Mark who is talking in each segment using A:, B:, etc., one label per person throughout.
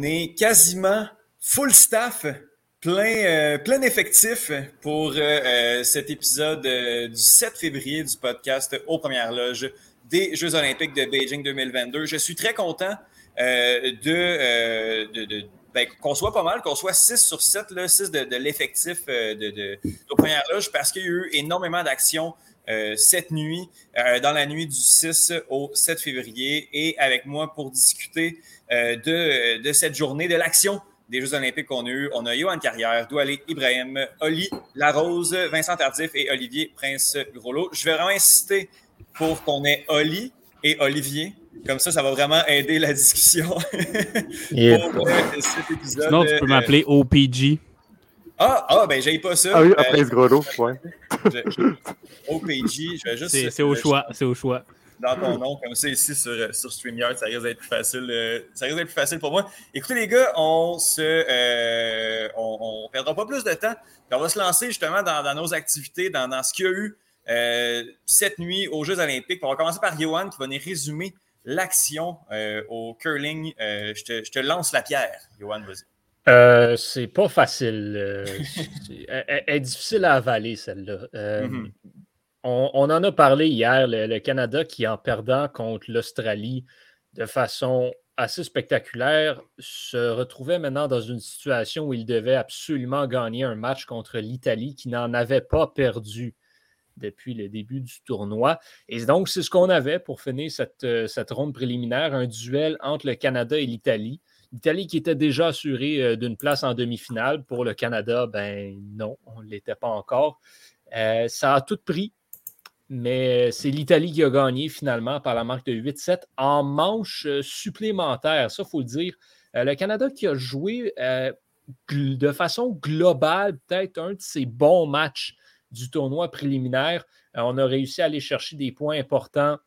A: On est quasiment full staff, plein, euh, plein effectif pour euh, cet épisode du 7 février du podcast Aux Premières Loges des Jeux Olympiques de Beijing 2022. Je suis très content de, de, ben, qu'on soit pas mal, qu'on soit 6 sur 7, là, 6 de, l'effectif de, de, aux Premières Loges parce qu'il y a eu énormément d'actions euh, cette nuit, euh, dans la nuit du 6 au 7 février, et avec moi pour discuter euh, de, de, cette journée, de l'action des Jeux olympiques qu'on a eu. On a Johan Carrière, Doualé Ibrahim, Oli Larose, Vincent Tardif et Olivier Prince-Groslo. Je vais vraiment insister pour qu'on ait Oli et Olivier. Comme ça, ça va vraiment aider la discussion pour
B: cet épisode. Sinon, tu peux m'appeler OPG.
A: Ah, ah, ben, j'ai pas ça.
C: Ah oui, après ce gros lot, ouais.
A: OPG, je vais juste.
B: C'est au choix, c'est au choix.
A: Dans ton nom, comme ça, ici sur, sur StreamYard, ça risque d'être plus facile. Euh, ça risque d'être plus facile pour moi. Écoutez, les gars, on se. Euh, on, perdra pas plus de temps. on va se lancer justement dans, nos activités, dans, dans ce qu'il y a eu euh, cette nuit aux Jeux Olympiques. On va commencer par Johan qui va nous résumer l'action au curling. je, te, je te lance la pierre. Johan, vas-y.
D: Euh, c'est pas facile. Euh, elle, est difficile à avaler, celle-là. Euh, mm-hmm. on, en a parlé hier, le, Canada qui, en perdant contre l'Australie de façon assez spectaculaire, se retrouvait maintenant dans une situation où il devait absolument gagner un match contre l'Italie qui n'en avait pas perdu depuis le début du tournoi. Et donc, c'est ce qu'on avait pour finir cette, cette ronde préliminaire, un duel entre le Canada et l'Italie. L'Italie qui était déjà assurée euh, d'une place en demi-finale. Pour le Canada, ben non, on ne l'était pas encore. Euh, ça a tout pris, mais c'est l'Italie qui a gagné finalement par la marque de 8-7 en manche euh, supplémentaire. Ça, il faut le dire. le Canada qui a joué de façon globale, peut-être un de ses bons matchs du tournoi préliminaire. on a réussi à aller chercher des points importants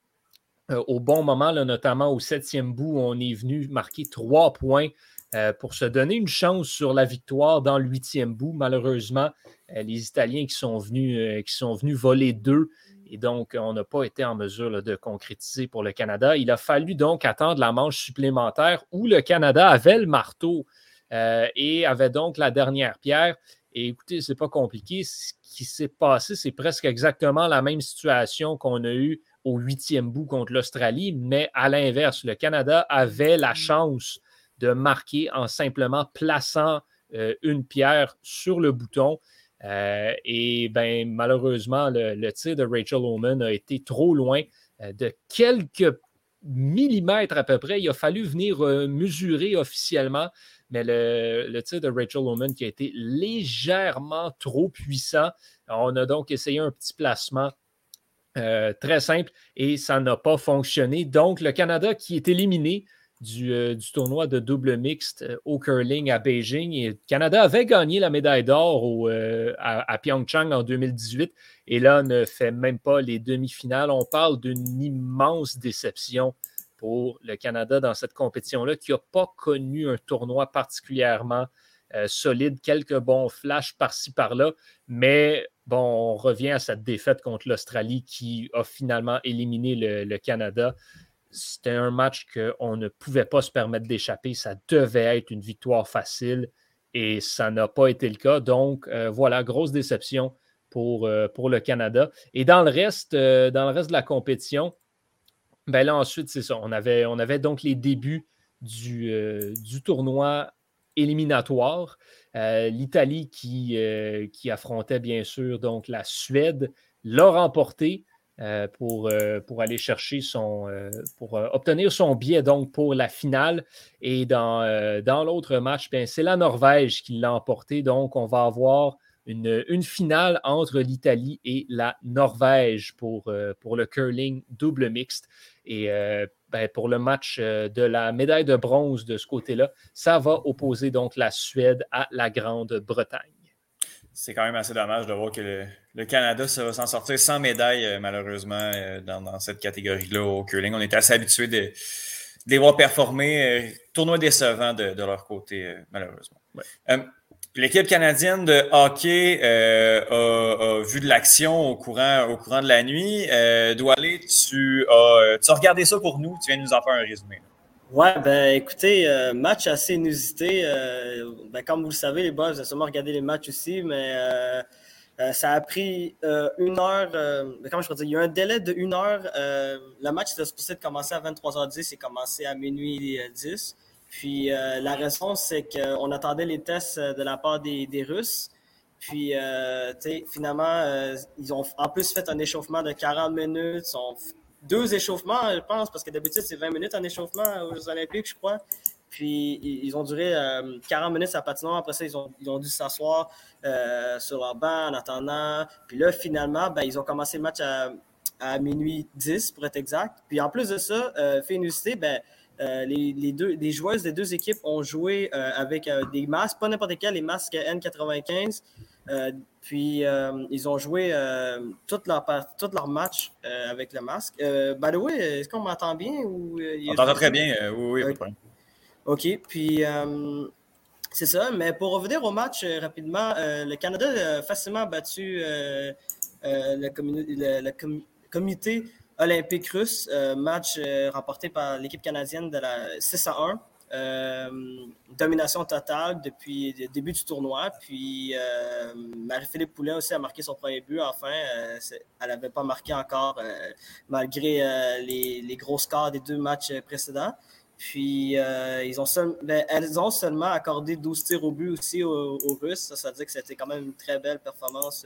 D: euh, au bon moment, notamment au septième bout, on est venu marquer trois points euh, pour se donner une chance sur la victoire dans le huitième bout. Malheureusement, euh, les Italiens qui sont, venus, qui sont venus voler deux et donc on n'a pas été en mesure de concrétiser pour le Canada. Il a fallu donc attendre la manche supplémentaire où le Canada avait le marteau et avait donc la dernière pierre. Et écoutez, ce n'est pas compliqué. Ce qui s'est passé, c'est presque exactement la même situation qu'on a eue au huitième bout contre l'Australie, mais à l'inverse, le Canada avait la chance de marquer en simplement plaçant euh, une pierre sur le bouton. Euh, et ben, malheureusement, le, tir de Rachel Oman a été trop loin euh, de quelques millimètres à peu près. Il a fallu venir mesurer officiellement, mais le, le, tir de Rachel Oman qui a été légèrement trop puissant. On a donc essayé un petit placement euh, très simple et ça n'a pas fonctionné. Donc, le Canada qui est éliminé du, euh, tournoi de double mixte euh, au curling à Beijing. Et le Canada avait gagné la médaille d'or à, à, Pyeongchang en 2018 et là ne fait même pas les demi-finales. On parle d'une immense déception pour le Canada dans cette compétition-là qui n'a pas connu un tournoi particulièrement solide, quelques bons flashs par-ci par-là, mais bon, on revient à cette défaite contre l'Australie qui a finalement éliminé le, Canada. C'était un match qu'on ne pouvait pas se permettre d'échapper. Ça devait être une victoire facile et ça n'a pas été le cas. Donc, euh, voilà, grosse déception pour, euh, le Canada. Et dans le reste, euh, de la compétition, ben là, ensuite, c'est ça. On avait, on avait donc les débuts du tournoi éliminatoire. Euh, L'Italie qui, euh, qui, affrontait bien sûr donc la Suède l'a remporté euh, pour, pour aller chercher son pour obtenir son billet donc pour la finale. Et dans, dans l'autre match, c'est la Norvège qui l'a emporté. Donc, on va avoir une, une finale entre l'Italie et la Norvège pour, pour le curling double mixte. Et ben, pour le match euh, de la médaille de bronze de ce côté-là, ça va opposer donc la Suède à la Grande-Bretagne.
A: C'est quand même assez dommage de voir que le, Canada va s'en sortir sans médaille, euh, malheureusement, euh, dans, cette catégorie-là au curling. On est assez habitué de, les voir performer. tournoi décevant de, leur côté, malheureusement. L'équipe canadienne de hockey euh, a, vu de l'action au courant, au courant de la nuit. Euh, Doualé, tu as, regardé ça pour nous. Tu viens de nous en faire un résumé.
C: Ouais, ben écoutez, euh, match assez inusité. Euh, ben, comme vous le savez, les boys, vous avez sûrement regardé les matchs aussi, mais euh, ça a pris une heure. Ben, comment je peux dire? Il y a un délai de une heure. le match était supposé commencer à 23h10 et commencer à minuit 10. Puis la raison, c'est qu'on attendait les tests de la part des, des Russes. Puis, finalement, ils ont en plus fait un échauffement de 40 minutes. Deux échauffements, je pense, parce que d'habitude, c'est 20 minutes en échauffement aux Jeux Olympiques, je crois. Puis, ils ont duré 40 euh, minutes à patinoire. Après ça, ils ont, ils ont dû s'asseoir euh, sur leur banc en attendant. Puis là, finalement, ben, ils ont commencé le match à, à, minuit 10, pour être exact. Puis, en plus de ça, euh, une ben, euh, les, les, deux, les joueuses des deux équipes ont joué avec des masques, pas n'importe quel, les masques N95. Puis, euh, ils ont joué euh, tout, leur, tout leur match euh, avec le masque. by the way, est-ce qu'on m'entend bien? Ou,
A: On t'entend très bien, oui, oui,
C: OK, puis c'est ça. Mais pour revenir au match rapidement, le Canada a facilement battu le, comité olympique russe, match remporté par l'équipe canadienne de la 6 à 1. Euh, domination totale depuis le début du tournoi. Puis euh, Marie-Philippe Poulin aussi a marqué son premier but. Enfin, euh, elle n'avait pas marqué encore malgré les, gros scores des deux matchs précédents. Puis ils ont ben, elles ont seulement accordé 12 tirs au but aussi aux, aux Russes. Ça, veut dire que c'était quand même une très belle performance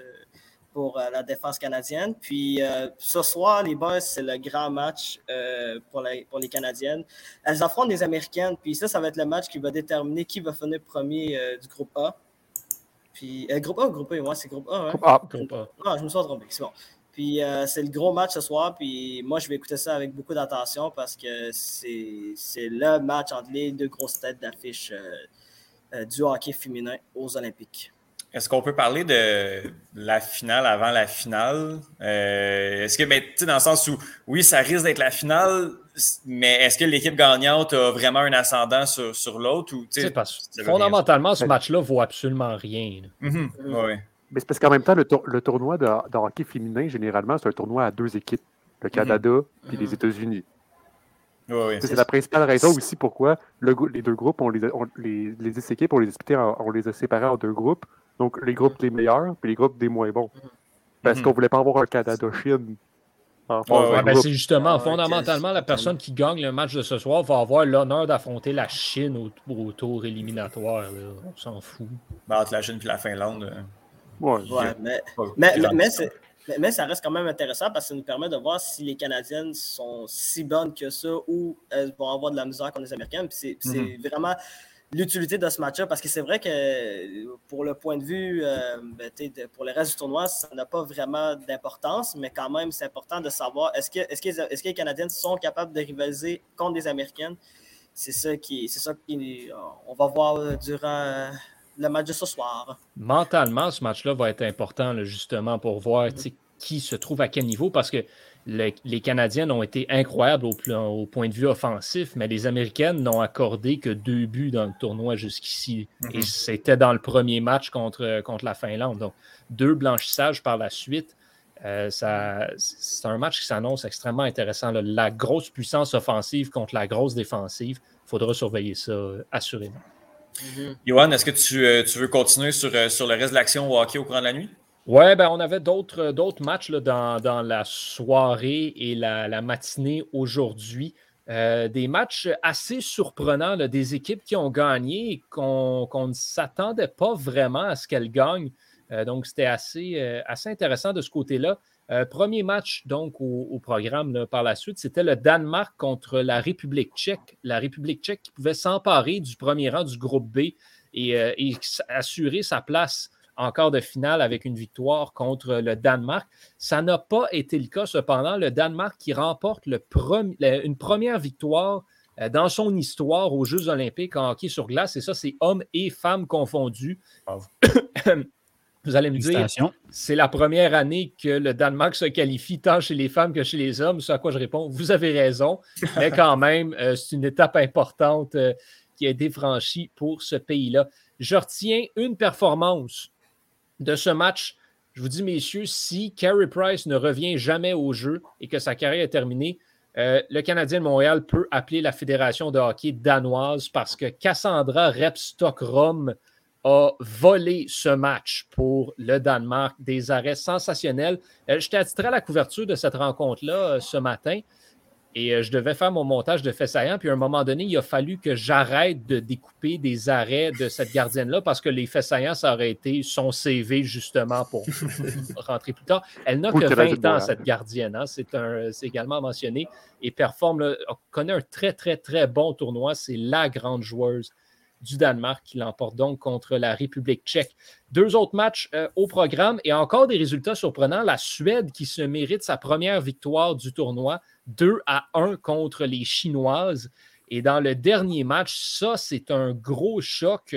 C: pour euh, la défense canadienne. Puis euh, ce soir, les boys, c'est le grand match euh, pour, pour les Canadiennes. Elles affrontent les Américaines, puis ça, ça va être le match qui va déterminer qui va finir premier du groupe A. Puis, groupe A ou groupe A? Moi, c'est groupe A. Hein? Groupe A. Non, je me suis trompé, c'est bon. Puis c'est le gros match ce soir, puis moi, je vais écouter ça avec beaucoup d'attention parce que c'est le match entre les deux grosses têtes d'affiche du hockey féminin aux Olympiques.
A: Est-ce qu'on peut parler de la finale avant la finale? Euh, est-ce que, ben, tu sais, dans le sens où, oui, ça risque d'être la finale, mais est-ce que l'équipe gagnante a vraiment un ascendant sur, sur l'autre? Ou,
D: fondamentalement, ce match-là vaut absolument rien.
A: Mm-hmm. oui.
E: Mais c'est parce qu'en même temps, le, tournoi de, hockey féminin, généralement, c'est un tournoi à deux équipes, le Canada et les mm-hmm. États-Unis.
A: Oui,
E: c'est la principale raison aussi pourquoi les deux groupes, on les, les, les, équipes, on les, a, on les a séparés en deux groupes donc, les groupes des meilleurs, puis les groupes des moins bons. Parce mhm. qu'on voulait pas avoir un Canada-Chine.
D: Ben, c'est justement, fondamentalement, la personne qui gagne le match de ce soir va avoir l'honneur d'affronter la Chine au, tour éliminatoire. On s'en fout.
A: Ben, entre la Chine et la Finlande.
C: Euh, ouais, mais, mais, mais, mais, ça reste quand même intéressant parce que ça nous permet de voir si les Canadiennes sont si bonnes que ça ou elles vont avoir de la misère contre les Américaines. c'est mhm. vraiment l'utilité de ce match-là parce que c'est vrai que pour le point de vue, euh, ben, pour le reste du tournoi, ça n'a pas vraiment d'importance, mais quand même, c'est important de savoir est-ce que, est-ce, que, est-ce que les Canadiennes sont capables de rivaliser contre les Américaines? C'est ça qui, c'est ça qu'on va voir durant le match de ce soir.
D: Mentalement, ce match-là va être important justement pour voir qui se trouve à quel niveau parce que les Canadiennes ont été incroyables au, point de vue offensif, mais les Américaines n'ont accordé que deux buts dans le tournoi jusqu'ici. Et mhm. c'était dans le premier match contre, contre la Finlande. Donc, deux blanchissages par la suite. Euh, c'est un match qui s'annonce extrêmement intéressant. La grosse puissance offensive contre la grosse défensive. Il faudra surveiller ça euh, assurément.
A: Johan, est-ce que tu, euh, tu, veux continuer sur, sur le reste de l'action au hockey au courant de la nuit?
D: Ouais, ben on avait d'autres, d'autres matchs dans, dans, la soirée et la, matinée aujourd'hui. Euh, des matchs assez surprenants, des équipes qui ont gagné et qu'on, ne s'attendait pas vraiment à ce qu'elles gagnent. Euh, donc, c'était assez, euh, assez intéressant de ce côté-là. premier match, donc, au, programme par la suite, c'était le Danemark contre la République tchèque. La République tchèque qui pouvait s'emparer du premier rang du groupe B et assurer sa place encore de finale avec une victoire contre le Danemark. Ça n'a pas été le cas, cependant. Le Danemark qui remporte le une première victoire euh, dans son histoire aux Jeux olympiques en hockey sur glace, et ça, c'est hommes et femmes confondus. Vous allez me dire, c'est la première année que le Danemark se qualifie tant chez les femmes que chez les hommes. Ce à quoi je réponds, vous avez raison, mais quand même, euh, c'est une étape importante euh, qui a été franchie pour ce pays-là. Je retiens une performance de ce match. Je vous dis, messieurs, si Carey Price ne revient jamais au jeu et que sa carrière est terminée, euh, le Canadien de Montréal peut appeler la Fédération de hockey danoise parce que Cassandra Repstockrom a volé ce match pour le Danemark. Des arrêts sensationnels. Euh, je t'ai à la couverture de cette rencontre-là ce matin. Et euh, je devais faire mon montage de fait saillant. Puis à un moment donné, il a fallu que j'arrête de découper des arrêts de cette gardienne-là parce que les faits saillants, ça aurait été son CV justement pour rentrer plus tard. Elle n'a que 20 ans, cette gardienne. Hein. C'est également mentionné. Et performe, connaît un très, très, très bon tournoi. C'est la grande joueuse du Danemark qui l'emporte donc contre la République tchèque. Deux autres matchs euh, au programme et encore des résultats surprenants. La Suède qui se mérite sa première victoire du tournoi, 2 à 1 contre les Chinoises. Et dans le dernier match, ça, c'est un gros choc.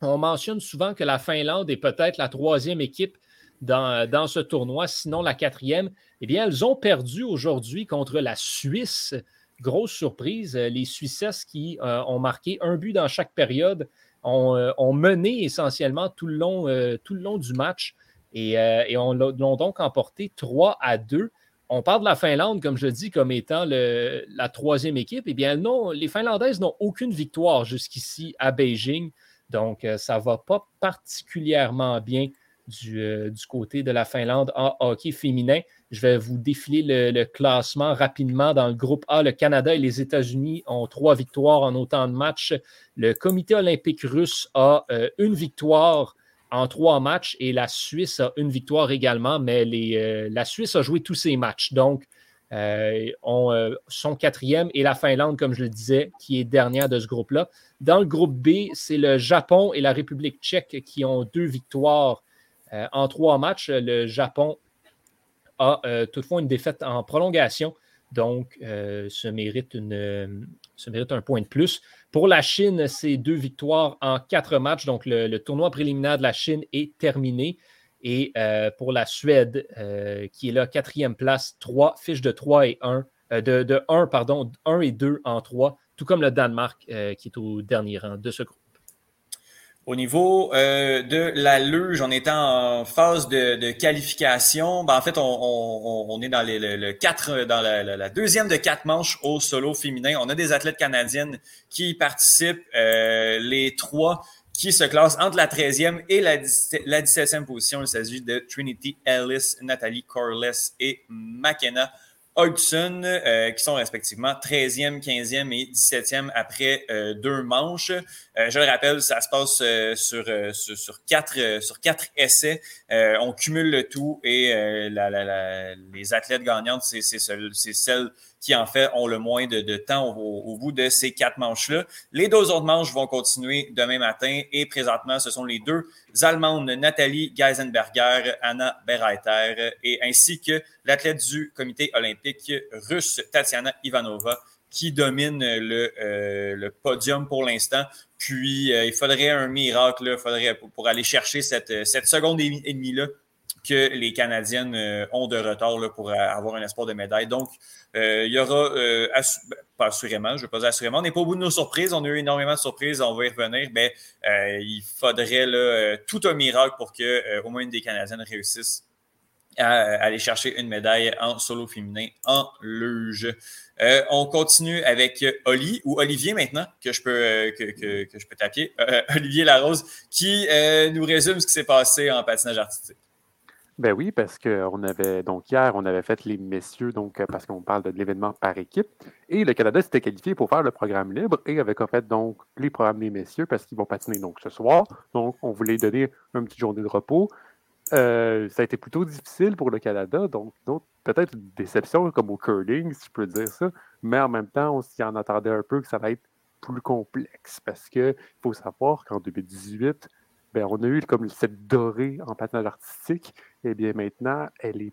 D: On mentionne souvent que la Finlande est peut-être la troisième équipe dans, ce tournoi, sinon la quatrième. Eh bien, elles ont perdu aujourd'hui contre la Suisse grosse surprise. Euh, les Suissesses qui euh, ont marqué un but dans chaque période ont, euh, mené essentiellement tout le long, tout le long du match et, on l'ont donc emporté 3 à 2. On parle de la Finlande, comme je dis, comme étant la troisième équipe. Eh bien, non, les Finlandaises n'ont aucune victoire jusqu'ici à Beijing. Donc, ça ne va pas particulièrement bien du, du, côté de la Finlande en hockey féminin. Je vais vous défiler le, classement rapidement. Dans le groupe A, le Canada et les États-Unis ont trois victoires en autant de matchs. Le comité olympique russe a euh, une victoire en trois matchs et la Suisse a une victoire également, mais euh, la Suisse a joué tous ses matchs. Donc, euh, on, son quatrième et la Finlande, comme je le disais, qui est dernière de ce groupe-là. Dans le groupe B, c'est le Japon et la République tchèque qui ont deux victoires en trois matchs. Le Japon a euh, toutefois une défaite en prolongation, donc euh, se, mérite une, se mérite un point de plus. Pour la Chine, c'est deux victoires en quatre matchs, donc le, tournoi préliminaire de la Chine est terminé. Et euh, pour la Suède, qui est là, quatrième place, trois fiches de 3 et 1, de, de 1, pardon, 1 et 2 en 3, tout comme le Danemark qui est au dernier rang de ce groupe.
A: Au niveau euh, de la luge, on est en phase de, qualification. Ben, en fait, on, est dans le, quatre, dans la, deuxième de quatre manches au solo féminin. On a des athlètes canadiennes qui participent, euh, les trois qui se classent entre la 13e et la, la 17e position. Il s'agit de Trinity Ellis, Nathalie Corless et McKenna Hodgson, euh, qui sont respectivement 13e, 15e et 17e après euh, deux manches. Euh, je le rappelle, ça se passe sur, sur, quatre, sur quatre essais. on cumule le tout et la, la, les athlètes gagnantes, c'est celles qui en fait ont le moins de, temps au, bout de ces quatre manches-là. Les deux autres manches vont continuer demain matin et présentement, ce sont les deux Allemandes, Nathalie Geisenberger, Anna Bereiter et ainsi que l'athlète du comité olympique russe Tatiana Ivanova qui domine le, euh, le podium pour l'instant. Puis, euh, il faudrait un miracle, là, faudrait, pour, aller chercher cette, cette seconde et demie-là que les Canadiennes euh, ont de retard pour avoir un espoir de médaille. Donc, euh, il y aura, euh, ben, pas assurément, je ne pas dire assurément, on n'est pas au bout de nos surprises, on a eu énormément de surprises, on va y revenir, mais il faudrait tout un miracle pour que au moins une des Canadiennes réussisse à, aller chercher une médaille en solo féminin en luge. on continue avec Oli ou Olivier maintenant, que je peux, que, que je peux taper. Olivier Larose, qui nous résume ce qui s'est passé en patinage artistique.
E: Ben oui, parce qu'on avait, donc hier, on avait fait les messieurs, donc euh, parce qu'on parle de l'événement par équipe, et le Canada s'était qualifié pour faire le programme libre et avait en fait donc les programmes des messieurs parce qu'ils vont patiner donc ce soir. Donc, on voulait donner une petite journée de repos. Euh, ça a été plutôt difficile pour le Canada, donc peut-être une déception comme au curling, si je peux dire ça, mais en même temps, on s'y en attendait un peu que ça va être plus complexe parce qu'il faut savoir qu'en 2018, ben, on a eu comme cette dorée en patinage artistique, eh bien maintenant, elle est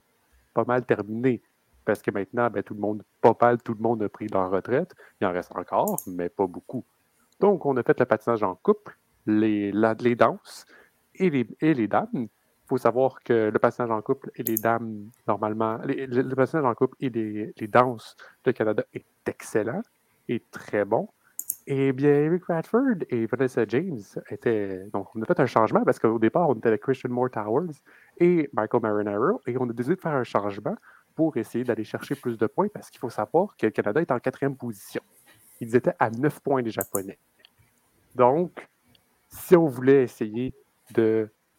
E: pas mal terminée. Parce que maintenant, ben, tout le monde, pas mal, tout le monde a pris leur retraite. Il en reste encore, mais pas beaucoup. Donc, on a fait le patinage en couple, les, les danses et les, et les dames. Il faut savoir que le patinage en couple et les dames, normalement, le patinage en couple et les, les danses de Canada est excellent et très bon. Eh bien, Eric Radford et Vanessa James étaient. Donc, on a fait un changement parce qu'au départ, on était avec Christian Moore Towers et Michael Marinaro et on a décidé de faire un changement pour essayer d'aller chercher plus de points parce qu'il faut savoir que le Canada est en quatrième position. Ils étaient à 9 points les Japonais. Donc, si on voulait essayer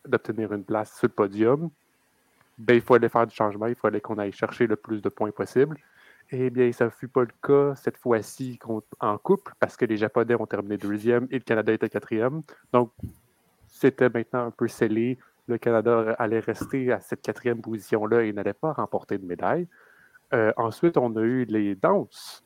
E: d'obtenir une place sur le podium, ben, il fallait faire du changement, il fallait qu'on aille chercher le plus de points possible. Eh bien, ça ne fut pas le cas cette fois-ci en couple parce que les Japonais ont terminé deuxième et le Canada était quatrième. Donc, c'était maintenant un peu scellé. Le Canada allait rester à cette quatrième position-là et n'allait pas remporter de médaille. Euh, ensuite, on a eu les danses.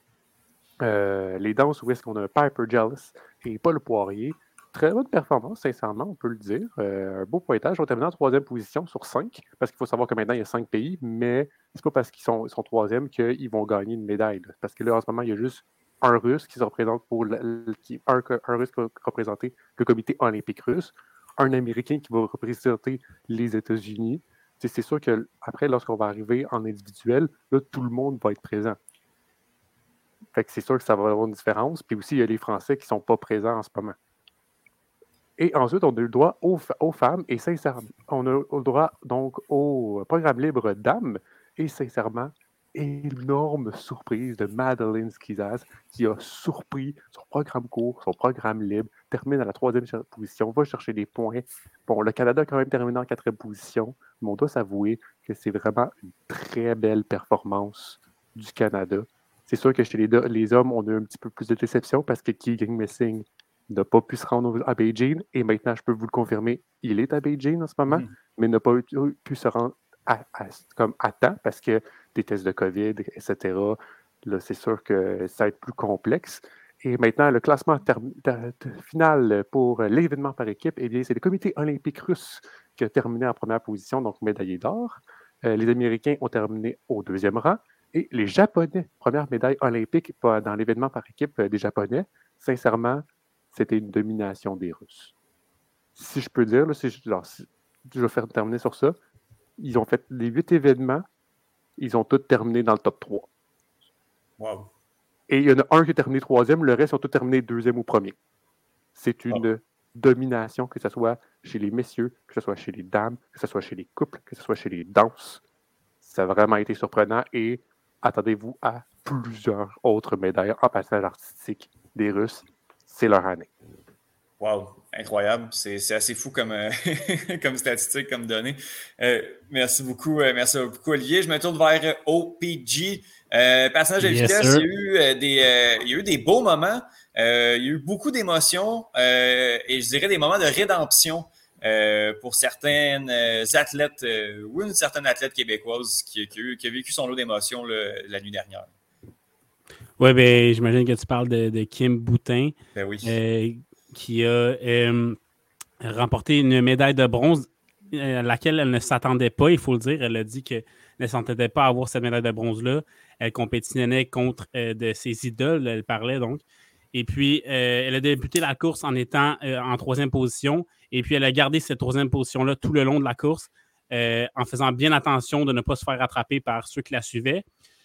E: Euh, les danses où est-ce qu'on a Piper Jealous et Paul Poirier. Très bonne performance, sincèrement, on peut le dire. Euh, un beau pointage. On terminé en troisième position sur cinq, parce qu'il faut savoir que maintenant, il y a cinq pays, mais c'est pas parce qu'ils sont, sont qu'ils vont gagner une médaille. Parce que là, en ce moment, il y a juste un Russe qui se représente pour un, Russe qui va représenter le comité olympique russe, un Américain qui va représenter les États-Unis. C'est sûr qu'après, lorsqu'on va arriver en individuel, là, tout le monde va être présent. Fait que c'est sûr que ça va avoir une différence. Puis aussi, il y a les Français qui ne sont pas présents en ce moment. Et ensuite, on a le droit aux, femmes et sincèrement, on a le droit donc au programme libre dames et sincèrement, énorme surprise de Madeleine Skizaz qui a surpris son programme court, son programme libre, termine à la troisième position, va chercher des points. Bon, le Canada a quand même terminé en quatrième position, mais on doit s'avouer que c'est vraiment une très belle performance du Canada. C'est sûr que chez les, hommes, on a un petit peu plus de déception parce que Keegan Messing n'a pas pu se rendre à Beijing et maintenant, je peux vous le confirmer, il est à Beijing en ce moment, mm. mais n'a pas pu se rendre à, comme à temps parce que des tests de COVID, etc. Là, c'est sûr que ça va être plus complexe. Et maintenant, le classement final pour l'événement par équipe, eh bien, c'est le comité olympique russe qui a terminé en première position, donc médaillé d'or. Euh, les Américains ont terminé au deuxième rang. Et les Japonais, première médaille olympique dans l'événement par équipe euh, des Japonais, sincèrement, c'était une domination des Russes. Si je peux dire, je, je vais faire terminer sur ça. Ils ont fait les huit événements, ils ont tous terminé dans le top 3.
A: Wow.
E: Et il y en a un qui a terminé troisième, le reste ont tous terminé deuxième ou premier. C'est une domination, que ce soit chez les messieurs, que ce soit chez les dames, que ce soit chez les couples, que ce soit chez les danses. Ça a vraiment été surprenant et attendez-vous à plusieurs autres médailles en passage artistique des Russes c'est leur année.
A: Wow, incroyable. C'est assez fou comme, euh, comme statistique, comme donnée. Euh, merci beaucoup, euh, merci beaucoup, Olivier. Je me tourne vers OPG. personnage de vitesse, il, y a eu, des, il y a eu des beaux moments. il y a eu beaucoup d'émotions et je dirais des moments de rédemption pour certaines athlètes ou une certaine athlète québécoise qui, qui, a, vécu son lot d'émotions la nuit dernière.
B: Oui, ben, j'imagine que tu parles de, Kim Boutin,
A: ben
B: euh, qui a euh, remporté une médaille de bronze euh, à laquelle elle ne s'attendait pas, il faut le dire. Elle a dit qu'elle ne s'attendait pas à avoir cette médaille de bronze-là. Elle compétitionnait contre de ses idoles, elle parlait donc. Et puis, elle a débuté la course en étant en troisième position. Et puis, elle a gardé cette troisième position-là tout le long de la course, en faisant bien attention de ne pas se faire rattraper par ceux qui la suivaient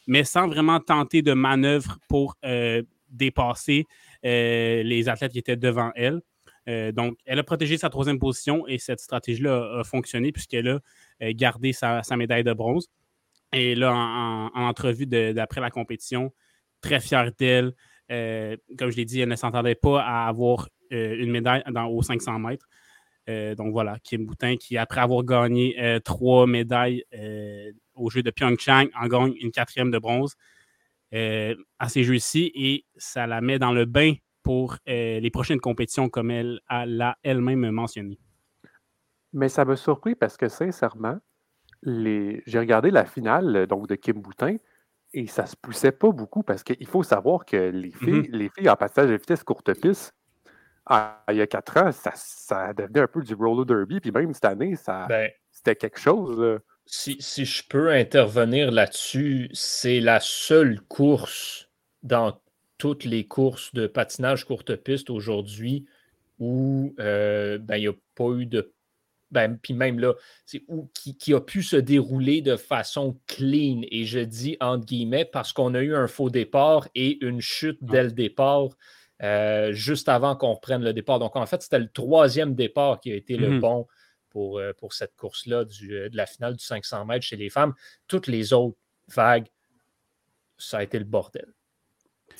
B: mais sans vraiment tenter de manœuvre pour euh, dépasser euh, les athlètes qui étaient devant elle. Euh, donc, elle a protégé sa troisième position et cette stratégie-là a, fonctionné puisqu'elle a gardé sa, médaille de bronze. Et là, en, entrevue d'après la compétition, très fière d'elle. comme je l'ai dit, elle ne s'entendait pas à avoir une médaille dans, aux 500 mètres. donc voilà, Kim Boutin qui, après avoir gagné trois médailles au jeu de Pyeongchang, en gagne une quatrième de bronze euh, à ces jeux-ci et ça la met dans le bain pour euh, les prochaines compétitions comme elle l'a elle-même mentionné.
E: Mais ça m'a surpris parce que sincèrement, les... j'ai regardé la finale donc, de Kim Boutin et ça se poussait pas beaucoup parce qu'il faut savoir que les filles, mm-hmm. les filles en passage de vitesse courte piste, ah, il y a quatre ans, ça, ça, devenait un peu du roller derby. Puis même cette année, ça, ben c'était quelque chose.
D: Si, je peux intervenir là-dessus, c'est la seule course dans toutes les courses de patinage courte piste aujourd'hui où euh, ben, il n'y a pas eu de. Ben, puis même là, où, qui, a pu se dérouler de façon clean. Et je dis entre guillemets parce qu'on a eu un faux départ et une chute dès le départ. Euh, juste avant qu'on reprenne le départ. Donc, en fait, c'était le troisième départ qui a été le bon pour, euh, pour cette course-là euh, de la finale du 500 mètres chez les femmes. Toutes les autres, vague, ça a été le bordel.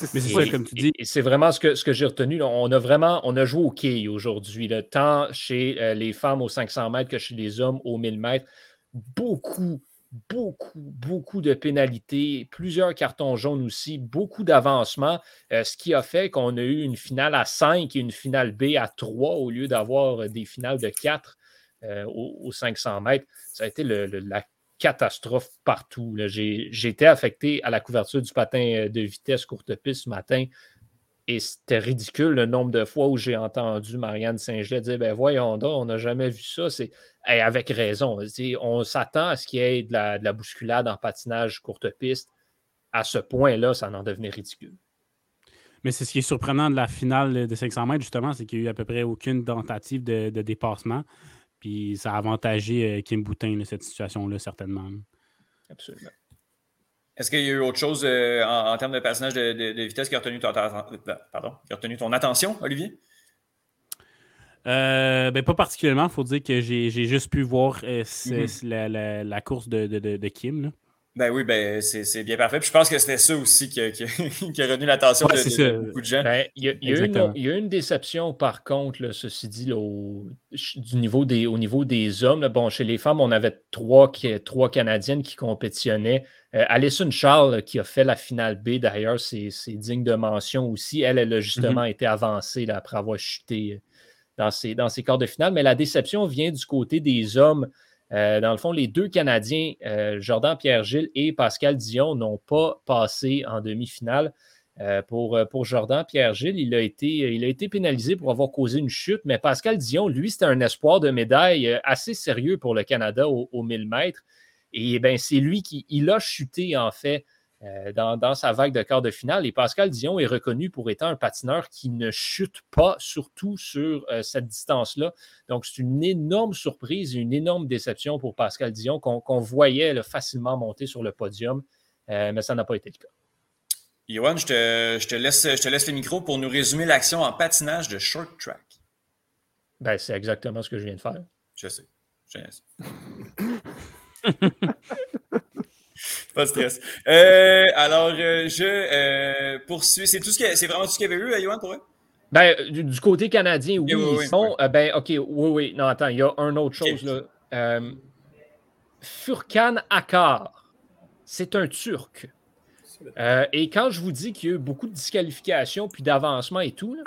B: Mais c'est ça, comme tu dis.
D: C'est vraiment ce que, ce que j'ai retenu. On a vraiment on a joué au quai aujourd'hui, tant chez euh, les femmes aux 500 mètres que chez les hommes aux 1000 mètres. Beaucoup, beaucoup, beaucoup de pénalités, plusieurs cartons jaunes aussi, beaucoup d'avancements, euh, ce qui a fait qu'on a eu une finale à 5 et une finale B à 3 au lieu d'avoir des finales de 4 euh, aux, 500 mètres. Ça a été la catastrophe partout. J'ai été affecté à la couverture du patin euh, de vitesse courte piste ce matin. Et c'était ridicule le nombre de fois où j'ai entendu Marianne Saint-Gelais dire ben voyons donc, on n'a jamais vu ça. C'est avec raison. On s'attend à ce qu'il y ait de la, bousculade en patinage courte piste. À ce point-là, ça en devenait ridicule.
B: Mais c'est ce qui est surprenant de la finale de 500 mètres, justement, c'est qu'il n'y a eu à peu près aucune tentative de, de dépassement. Puis ça a avantagé euh, Kim Boutin, cette situation-là, certainement.
D: Absolument.
A: Est-ce qu'il y a eu autre chose euh, en, termes de personnage de, vitesse qui a, retenu ton, pardon, qui a retenu ton attention, Olivier?
B: Euh, ben, pas particulièrement. Il faut dire que j'ai juste pu voir mm-hmm. la, course de, Kim. Là.
A: Ben oui, ben c'est bien parfait. Puis je pense que c'était ça aussi qui a, qui retenu l'attention de, beaucoup de gens.
D: Ben, il, y a, une, déception, par contre, ceci dit, au, du niveau des, au niveau des hommes. bon, chez les femmes, on avait trois, trois Canadiennes qui compétitionnaient. Euh, Alison Charles, qui a fait la finale B, d'ailleurs, c'est digne de mention aussi. Elle, elle a justement mm-hmm. été avancée après avoir chuté dans ses, dans ses quarts de finale. Mais la déception vient du côté des hommes. Euh, dans le fond, les deux Canadiens, euh, Jordan Pierre-Gilles et Pascal Dion, n'ont pas passé en demi-finale. Euh, pour, Jordan Pierre-Gilles, il, a été, il a été pénalisé pour avoir causé une chute, mais Pascal Dion, lui, c'était un espoir de médaille assez sérieux pour le Canada au, au 1000 mètres. Et ben, c'est lui qui il a chuté, en fait, euh, dans, sa vague de quart de finale. Et Pascal Dion est reconnu pour être un patineur qui ne chute pas, surtout sur euh, cette distance-là. Donc, c'est une énorme surprise et une énorme déception pour Pascal Dion qu'on voyait facilement monter sur le podium, euh, mais ça n'a pas été le cas.
A: Yoann, je te, laisse, je te laisse le micro pour nous résumer l'action en patinage de short track.
D: Ben, c'est exactement ce que je viens de faire.
A: Je sais. Je sais. Pas de stress. Euh, alors, euh, je euh, poursuis. C'est tout ce c'est vraiment tout ce qu'il y avait eu, Yohan, pour eux?
D: Ben, du, côté canadien, oui. oui, ben, OK, oui, oui. Non, attends, il y a une autre chose, là. Furkan Akar, c'est un Turc. et quand je vous dis qu'il y a eu beaucoup de disqualifications puis d'avancement et tout, là,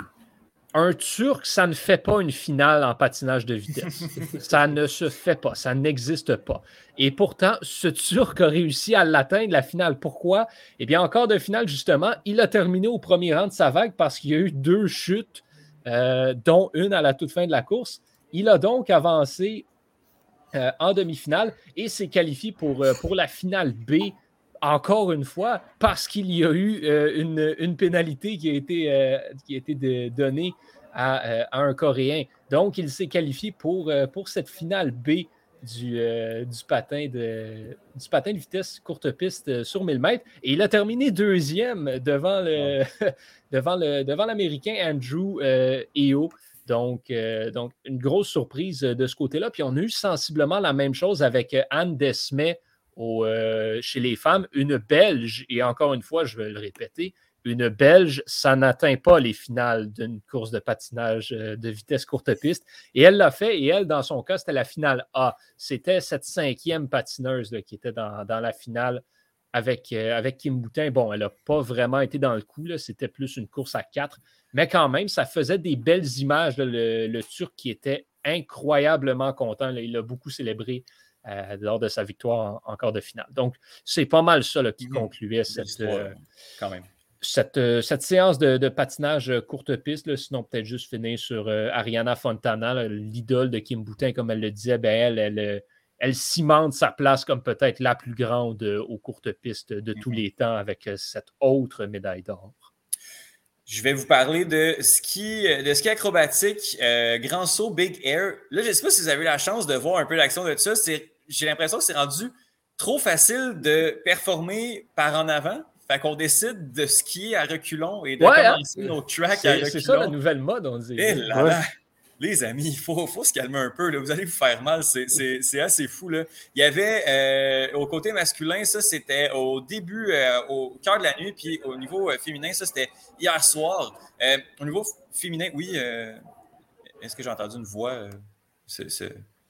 D: un Turc, ça ne fait pas une finale en patinage de vitesse. ça ne se fait pas, ça n'existe pas. Et pourtant, ce Turc a réussi à l'atteindre, la finale. Pourquoi? Eh bien, encore de finale, justement, il a terminé au premier rang de sa vague parce qu'il y a eu deux chutes, euh, dont une à la toute fin de la course. Il a donc avancé euh, en demi-finale et s'est qualifié pour, euh, pour la finale B encore une fois, parce qu'il y a eu euh, une, pénalité qui a été, euh, qui a été donnée euh, à, un Coréen. Donc, il s'est qualifié pour, pour cette finale B du, du, patin de, du patin de vitesse courte piste sur 1000 mètres. Et il a terminé deuxième devant, le, devant, le, devant l'Américain Andrew Eo. Donc, donc, une grosse surprise de ce côté-là. Puis on a eu sensiblement la même chose avec Anne Desmet euh, chez les femmes, une Belge, et encore une fois, je vais le répéter, une Belge, ça n'atteint pas les finales d'une course de patinage euh, de vitesse courte piste. Et elle l'a fait, et elle, dans son cas, c'était la finale A. C'était cette cinquième patineuse qui était dans, la finale avec, euh, avec Kim Boutin. Bon, elle n'a pas vraiment été dans le coup, c'était plus une course à quatre, mais quand même, ça faisait des belles images. le, Turc qui était incroyablement content. il a beaucoup célébré euh, lors de sa victoire en, quart de finale. Donc, c'est pas mal ça qui mhm. concluait cette, euh, quand même. Cette, euh, cette, séance de, patinage courte piste. sinon, peut-être juste finir sur Ariana Fontana, l'idole de Kim Boutin, comme elle le disait. Ben, elle, elle, cimente sa place comme peut-être la plus grande aux courtes pistes de tous mhm. les temps avec cette autre médaille d'or.
A: Je vais vous parler de ski, de ski acrobatique, grand saut, big air. Là, je ne sais pas si vous avez eu la chance de voir un peu l'action de ça. C'est j'ai l'impression que c'est rendu trop facile de performer par en avant. Fait qu'on décide de skier à reculons et de
D: commencer nos tracks à reculons. C'est ça la nouvelle mode, on dit.
A: Eh les amis, il faut, faut, se calmer un peu. Vous allez vous faire mal. C'est assez fou. Là. Il y avait euh, au côté masculin, ça c'était au début, euh, au cœur de la nuit, puis au niveau euh, féminin, ça c'était hier soir. au niveau féminin, oui. Est-ce que j'ai entendu une voix?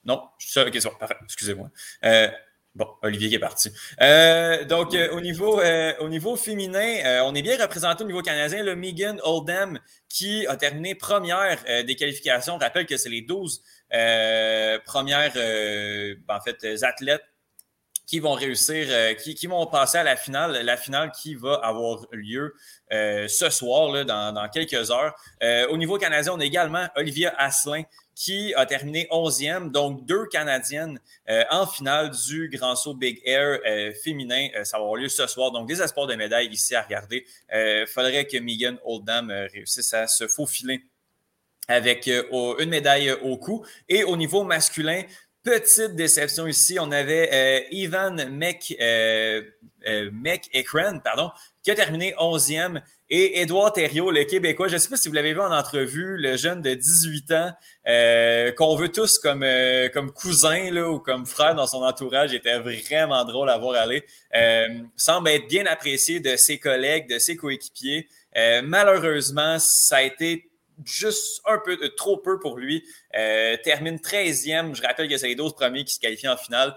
A: Non, je suis Ok, parfait. Excusez-moi. Bon, Olivier qui est parti. Euh, donc, euh, au, niveau, euh, au niveau féminin, on est bien représenté au niveau canadien. Le Megan Oldham qui a terminé première des qualifications. Je rappelle que c'est les 12 premières en fait, athlètes qui vont réussir, qui, vont passer à la finale, la finale qui va avoir lieu ce soir, dans, quelques heures. au niveau canadien, on a également Olivia Asselin qui a terminé 11e, donc deux Canadiennes euh, en finale du Grand Saut Big Air euh, féminin. Euh, ça va avoir lieu ce soir. Donc, des espoirs de médailles ici à regarder. Il faudrait que Megan Oldham réussisse à se faufiler avec une médaille au cou. Et au niveau masculin, petite déception ici. On avait Ivan Mek, pardon, qui a terminé 11e. Et Édouard Thériault, le Québécois, je ne sais pas si vous l'avez vu en entrevue, le jeune de 18 ans, euh, qu'on veut tous comme, euh, comme cousin là, ou comme frère dans son entourage, était vraiment drôle à voir aller. Euh, semble être bien apprécié de ses collègues, de ses coéquipiers. malheureusement, ça a été juste un peu trop peu pour lui. termine 13e. Je rappelle que c'est les 12 premiers qui se qualifient en finale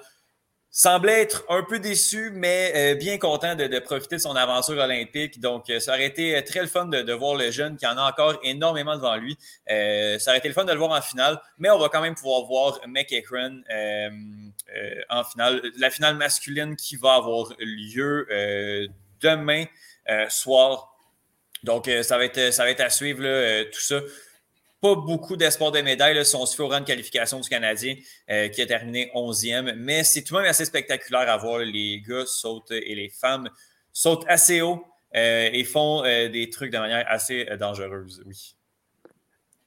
A: semblait être un peu déçu, mais euh, bien content de, profiter de son aventure olympique. Donc, euh, ça aurait été euh, très le fun de, voir le jeune qui en a encore énormément devant lui. ça aurait été le fun de le voir en finale, mais on va quand même pouvoir voir McEachran en finale. La finale masculine qui va avoir lieu demain soir. Donc, ça, va être, ça va être à suivre tout ça pas beaucoup d'espoir de médailles si on se fait au rang de qualification du Canadien euh, qui a terminé 11e. Mais c'est tout de même assez spectaculaire à voir. Les gars sautent et les femmes sautent assez haut euh, et font euh, des trucs de manière assez dangereuse. Oui.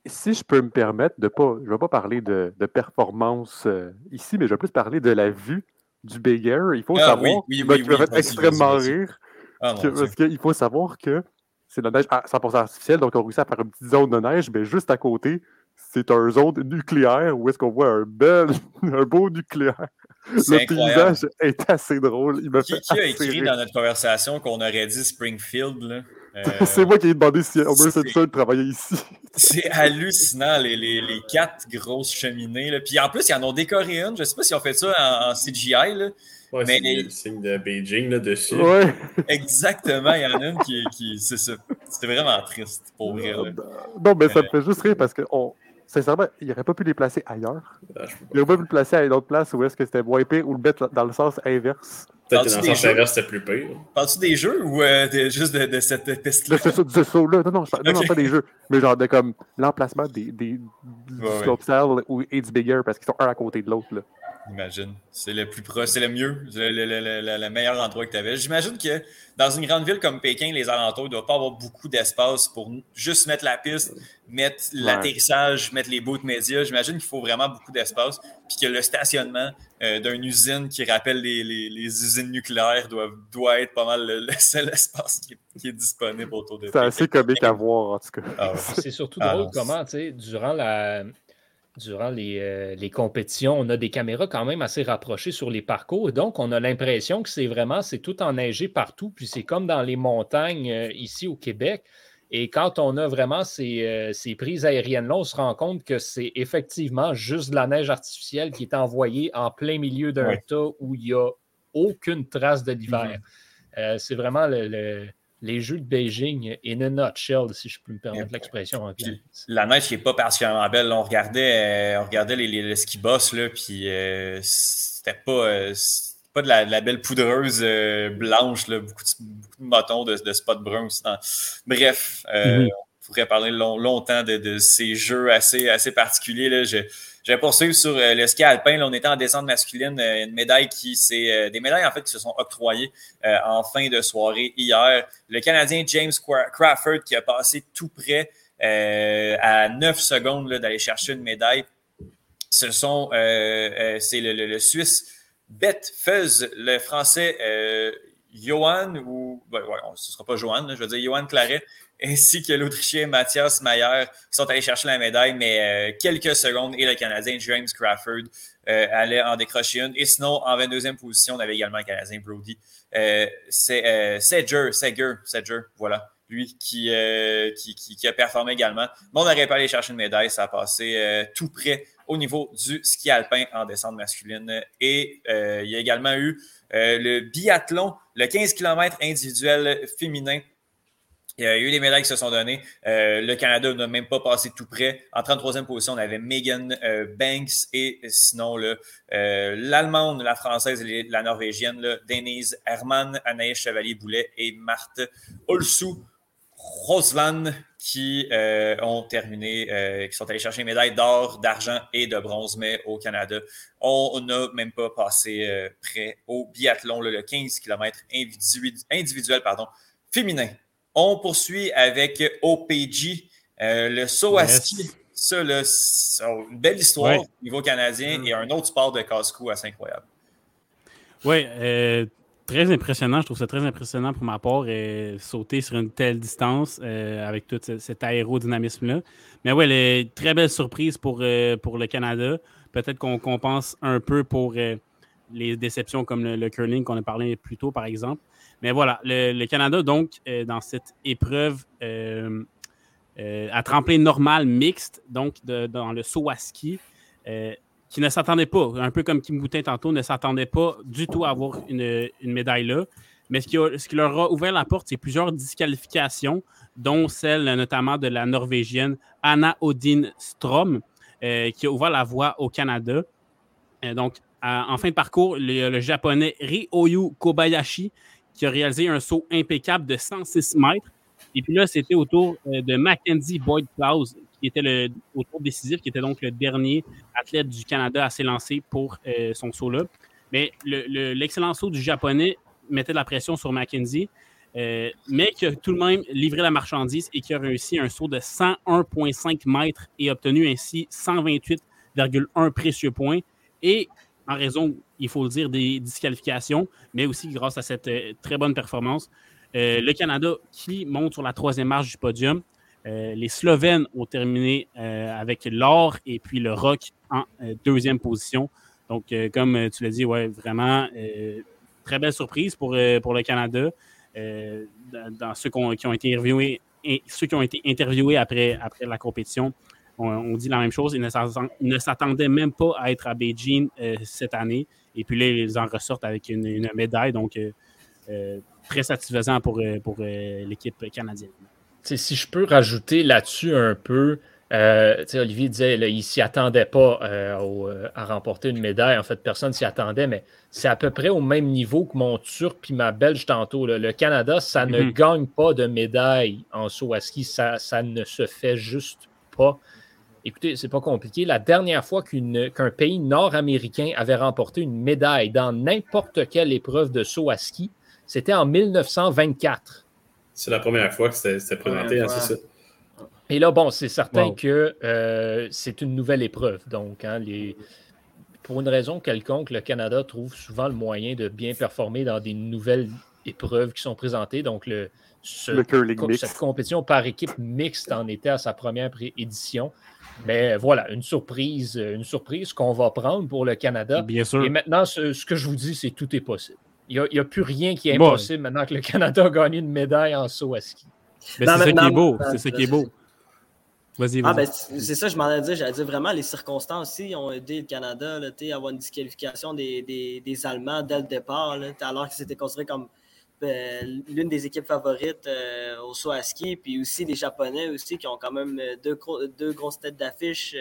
E: Si je peux me permettre de pas, je ne vais pas parler de, performance ici, mais je vais plus parler de la vue du Big Air. Il faut ah savoir, oui, oui, oui, extrêmement rire, ah, parce qu'il faut savoir que c'est la neige à 100% artificielle, donc on réussit à faire une petite zone de neige, mais juste à côté, c'est un zone nucléaire où est-ce qu'on voit un bel, un beau nucléaire. Le paysage est assez drôle.
A: Il qui, qui a écrit dans notre conversation qu'on aurait dit Springfield? Là?
E: c'est moi qui ai demandé si Homer Simpson travaillait ici.
A: c'est hallucinant, les, les, les, quatre grosses cheminées. Là. Puis en plus, ils en ont décoré une. Je ne sais pas s'ils ont fait ça en, en CGI. Là.
F: Ouais, mais c'est le signe de Beijing là-dessus.
E: Ouais.
A: Exactement, il y en a une qui. qui c'est ça. C'était vraiment triste pour vrai.
E: Non, mais ça me fait juste rire parce que, on, sincèrement, il n'aurait pas pu les placer ailleurs. Ah, il n'aurait pas pu les placer à une autre place où est-ce que c'était moins pire ou le mettre dans le sens inverse.
F: Peut-être que dans le sens inverse, c'était plus pire.
A: Parles-tu des jeux ou euh, juste de, de cette piste-là?
E: De ce, saut-là. Non, non, je, non, non, pas des jeux. Mais genre de comme l'emplacement des, des, du ouais, slope ouais. ou It's Bigger parce qu'ils sont un à côté de l'autre.
A: J'imagine. C'est le plus proche, c'est le mieux, le, le, le, meilleur endroit que tu avais. J'imagine que dans une grande ville comme Pékin, les alentours ne doivent pas avoir beaucoup d'espace pour juste mettre la piste, mettre l'atterrissage, mettre les bouts médias. J'imagine qu'il faut vraiment beaucoup d'espace. Puis que le stationnement euh, d'une usine qui rappelle les, les, les, usines nucléaires doit, doit être pas mal le, seul espace qui est, qui est disponible autour de
E: C'est assez comique à voir, en tout cas.
D: Ah c'est surtout drôle ah comment, tu sais, durant la durant euh, les, compétitions, on a des caméras quand même assez rapprochées sur les parcours. Donc, on a l'impression que c'est vraiment, c'est tout enneigé partout. Puis c'est comme dans les montagnes euh, ici au Québec. Et quand on a vraiment ces, euh, ces prises aériennes-là, on se rend compte que c'est effectivement juste de la neige artificielle qui est envoyée en plein milieu d'un tas où il n'y a aucune trace de l'hiver. Mm-hmm. c'est vraiment le les jeux de Beijing in a nutshell, si je peux me permettre l'expression.
A: La neige n'est pas particulièrement belle. on regardait, euh, on regardait les, les, ski boss, là, puis euh, c'était pas, euh, pas de la, belle poudreuse blanche, là, beaucoup, de, beaucoup de motons de, de spots bruns. Bref, on pourrait parler longtemps de, ces jeux assez, assez particuliers. Là. Je, vais poursuivre sur euh, le ski alpin. On était en descente masculine, euh, une médaille qui c'est euh, des médailles en fait qui se sont octroyées en fin de soirée hier. Le Canadien James Crawford qui a passé tout près à 9 secondes d'aller chercher une médaille. Ce sont c'est le, Suisse Beth Fuzz, le Français Johan, ou ce ne sera pas Johan, je veux dire Johan Claret, ainsi que l'Autrichien Mathias Mayer qui sont allés chercher la médaille, mais quelques secondes, et le Canadien James Crawford allait en décrocher une. Et sinon, en 22e position, on avait également le Canadien Brody. c'est Sedger, Sedger, Sedger, voilà lui euh, qui, qui, a performé également. Mais on n'aurait pas allé chercher une médaille, ça a passé euh, tout près au niveau du ski alpin en descente masculine. Et euh, il y a également eu le biathlon, le 15 km individuel féminin. Il y a eu des médailles qui se sont données. le Canada n'a même pas passé tout près. En 33e position, on avait Megan Banks et sinon l'Allemande, la Française et la Norvégienne, Denise Hermann, Anaïs Chevalier-Boulet et Marthe Olsou Roseland qui euh, ont terminé, euh, qui sont allés chercher une médaille d'or, d'argent et de bronze, mais au Canada, on n'a même pas passé euh, près au biathlon, le 15 km individuel, pardon, féminin. On poursuit avec OPG, le saut à ski. Ça, une belle histoire au niveau canadien mm. et un autre sport de casse-cou assez incroyable.
B: Oui, très impressionnant. Je trouve ça très impressionnant pour ma part, et sauter sur une telle distance euh, avec tout cet aérodynamisme-là. Mais ouais, très belle surprise pour, euh, pour le Canada. Peut-être qu'on compense un peu pour euh, les déceptions comme le, curling qu'on a parlé plus tôt, par exemple. Mais voilà, le, Canada, donc, dans cette épreuve à tremplin normal mixte, donc dans le saut à ski, qui ne s'attendait pas, un peu comme Kim Boutin tantôt, ne s'attendait pas du tout à avoir une, médaille là. Mais ce qui, leur a ouvert la porte, c'est plusieurs disqualifications, dont celle notamment de la Norvégienne Anna Odin Strom, euh, qui a ouvert la voie au Canada. Euh, donc, en fin de parcours, le, le, japonais Ryoyu Kobayashi, qui a réalisé un saut impeccable de 106 mètres. Et puis là, c'était au tour euh, de Mackenzie Boyd Klaus, qui était le, au tour décisif, qui était donc le dernier athlète du Canada à s'élancer pour euh, son saut-là. Mais l'excellent saut du japonais mettait de la pression sur Mackenzie, euh, mais qui a tout de même livré la marchandise et qui a réussi un saut de 101,5 mètres et obtenu ainsi 128,1 précieux points. Et en raison, il faut le dire, des disqualifications, mais aussi grâce à cette euh, très bonne performance, le Canada qui monte sur la troisième marche du podium euh, les Slovènes ont terminé euh, avec l'or et puis le rock en euh, deuxième position. Donc, comme tu l'as dit, ouais, vraiment très belle surprise pour, pour le Canada. Dans, ceux qui ont, été interviewés, ceux qui ont été interviewés après, après la compétition, on, dit la même chose. Ils ne s'attendaient même pas à être à Beijing cette année. Et puis là, ils en ressortent avec une, médaille. Donc, très satisfaisant pour, pour l'équipe canadienne
D: si je peux rajouter là-dessus un peu, euh, Olivier disait qu'il ne s'y attendait pas euh, euh, à remporter une médaille. En fait, personne s'y attendait, mais c'est à peu près au même niveau que mon Turc puis ma Belge tantôt. Le Canada, ça ne mhm. gagne pas de médaille en saut à ski. Ça, ça ne se fait juste pas. Écoutez, c'est pas compliqué. La dernière fois qu'un pays nord-américain avait remporté une médaille dans n'importe quelle épreuve de saut à ski, c'était en 1924.
F: C'est la première fois que c'était présenté, hein, c'est ça?
D: Et là, bon, c'est certain que euh, c'est une nouvelle épreuve. Donc, hein, les... pour une raison quelconque, le Canada trouve souvent le moyen de bien performer dans des nouvelles épreuves qui sont présentées. Donc, le, cette compétition par équipe mixte en était à sa première édition. Mais voilà, une surprise, une surprise qu'on va prendre pour le Canada.
B: Bien sûr.
D: Et maintenant, ce que je vous dis, c'est tout est possible. Il n'y a, plus rien qui est impossible maintenant que le Canada a gagné une médaille en saut à ski.
B: c'est ça qui est beau. C'est ça qui est beau. Vas-y,
C: ah, ben, c'est ça, je m'en ai dit. J'allais dire vraiment, les circonstances aussi ont aidé le Canada là, à avoir une disqualification des, des, des, Allemands dès le départ, là, alors qu'ils s'étaient considérés comme euh, l'une des équipes favorites euh, au saut à ski. Puis aussi les Japonais aussi qui ont quand même euh, deux, deux grosses têtes d'affiche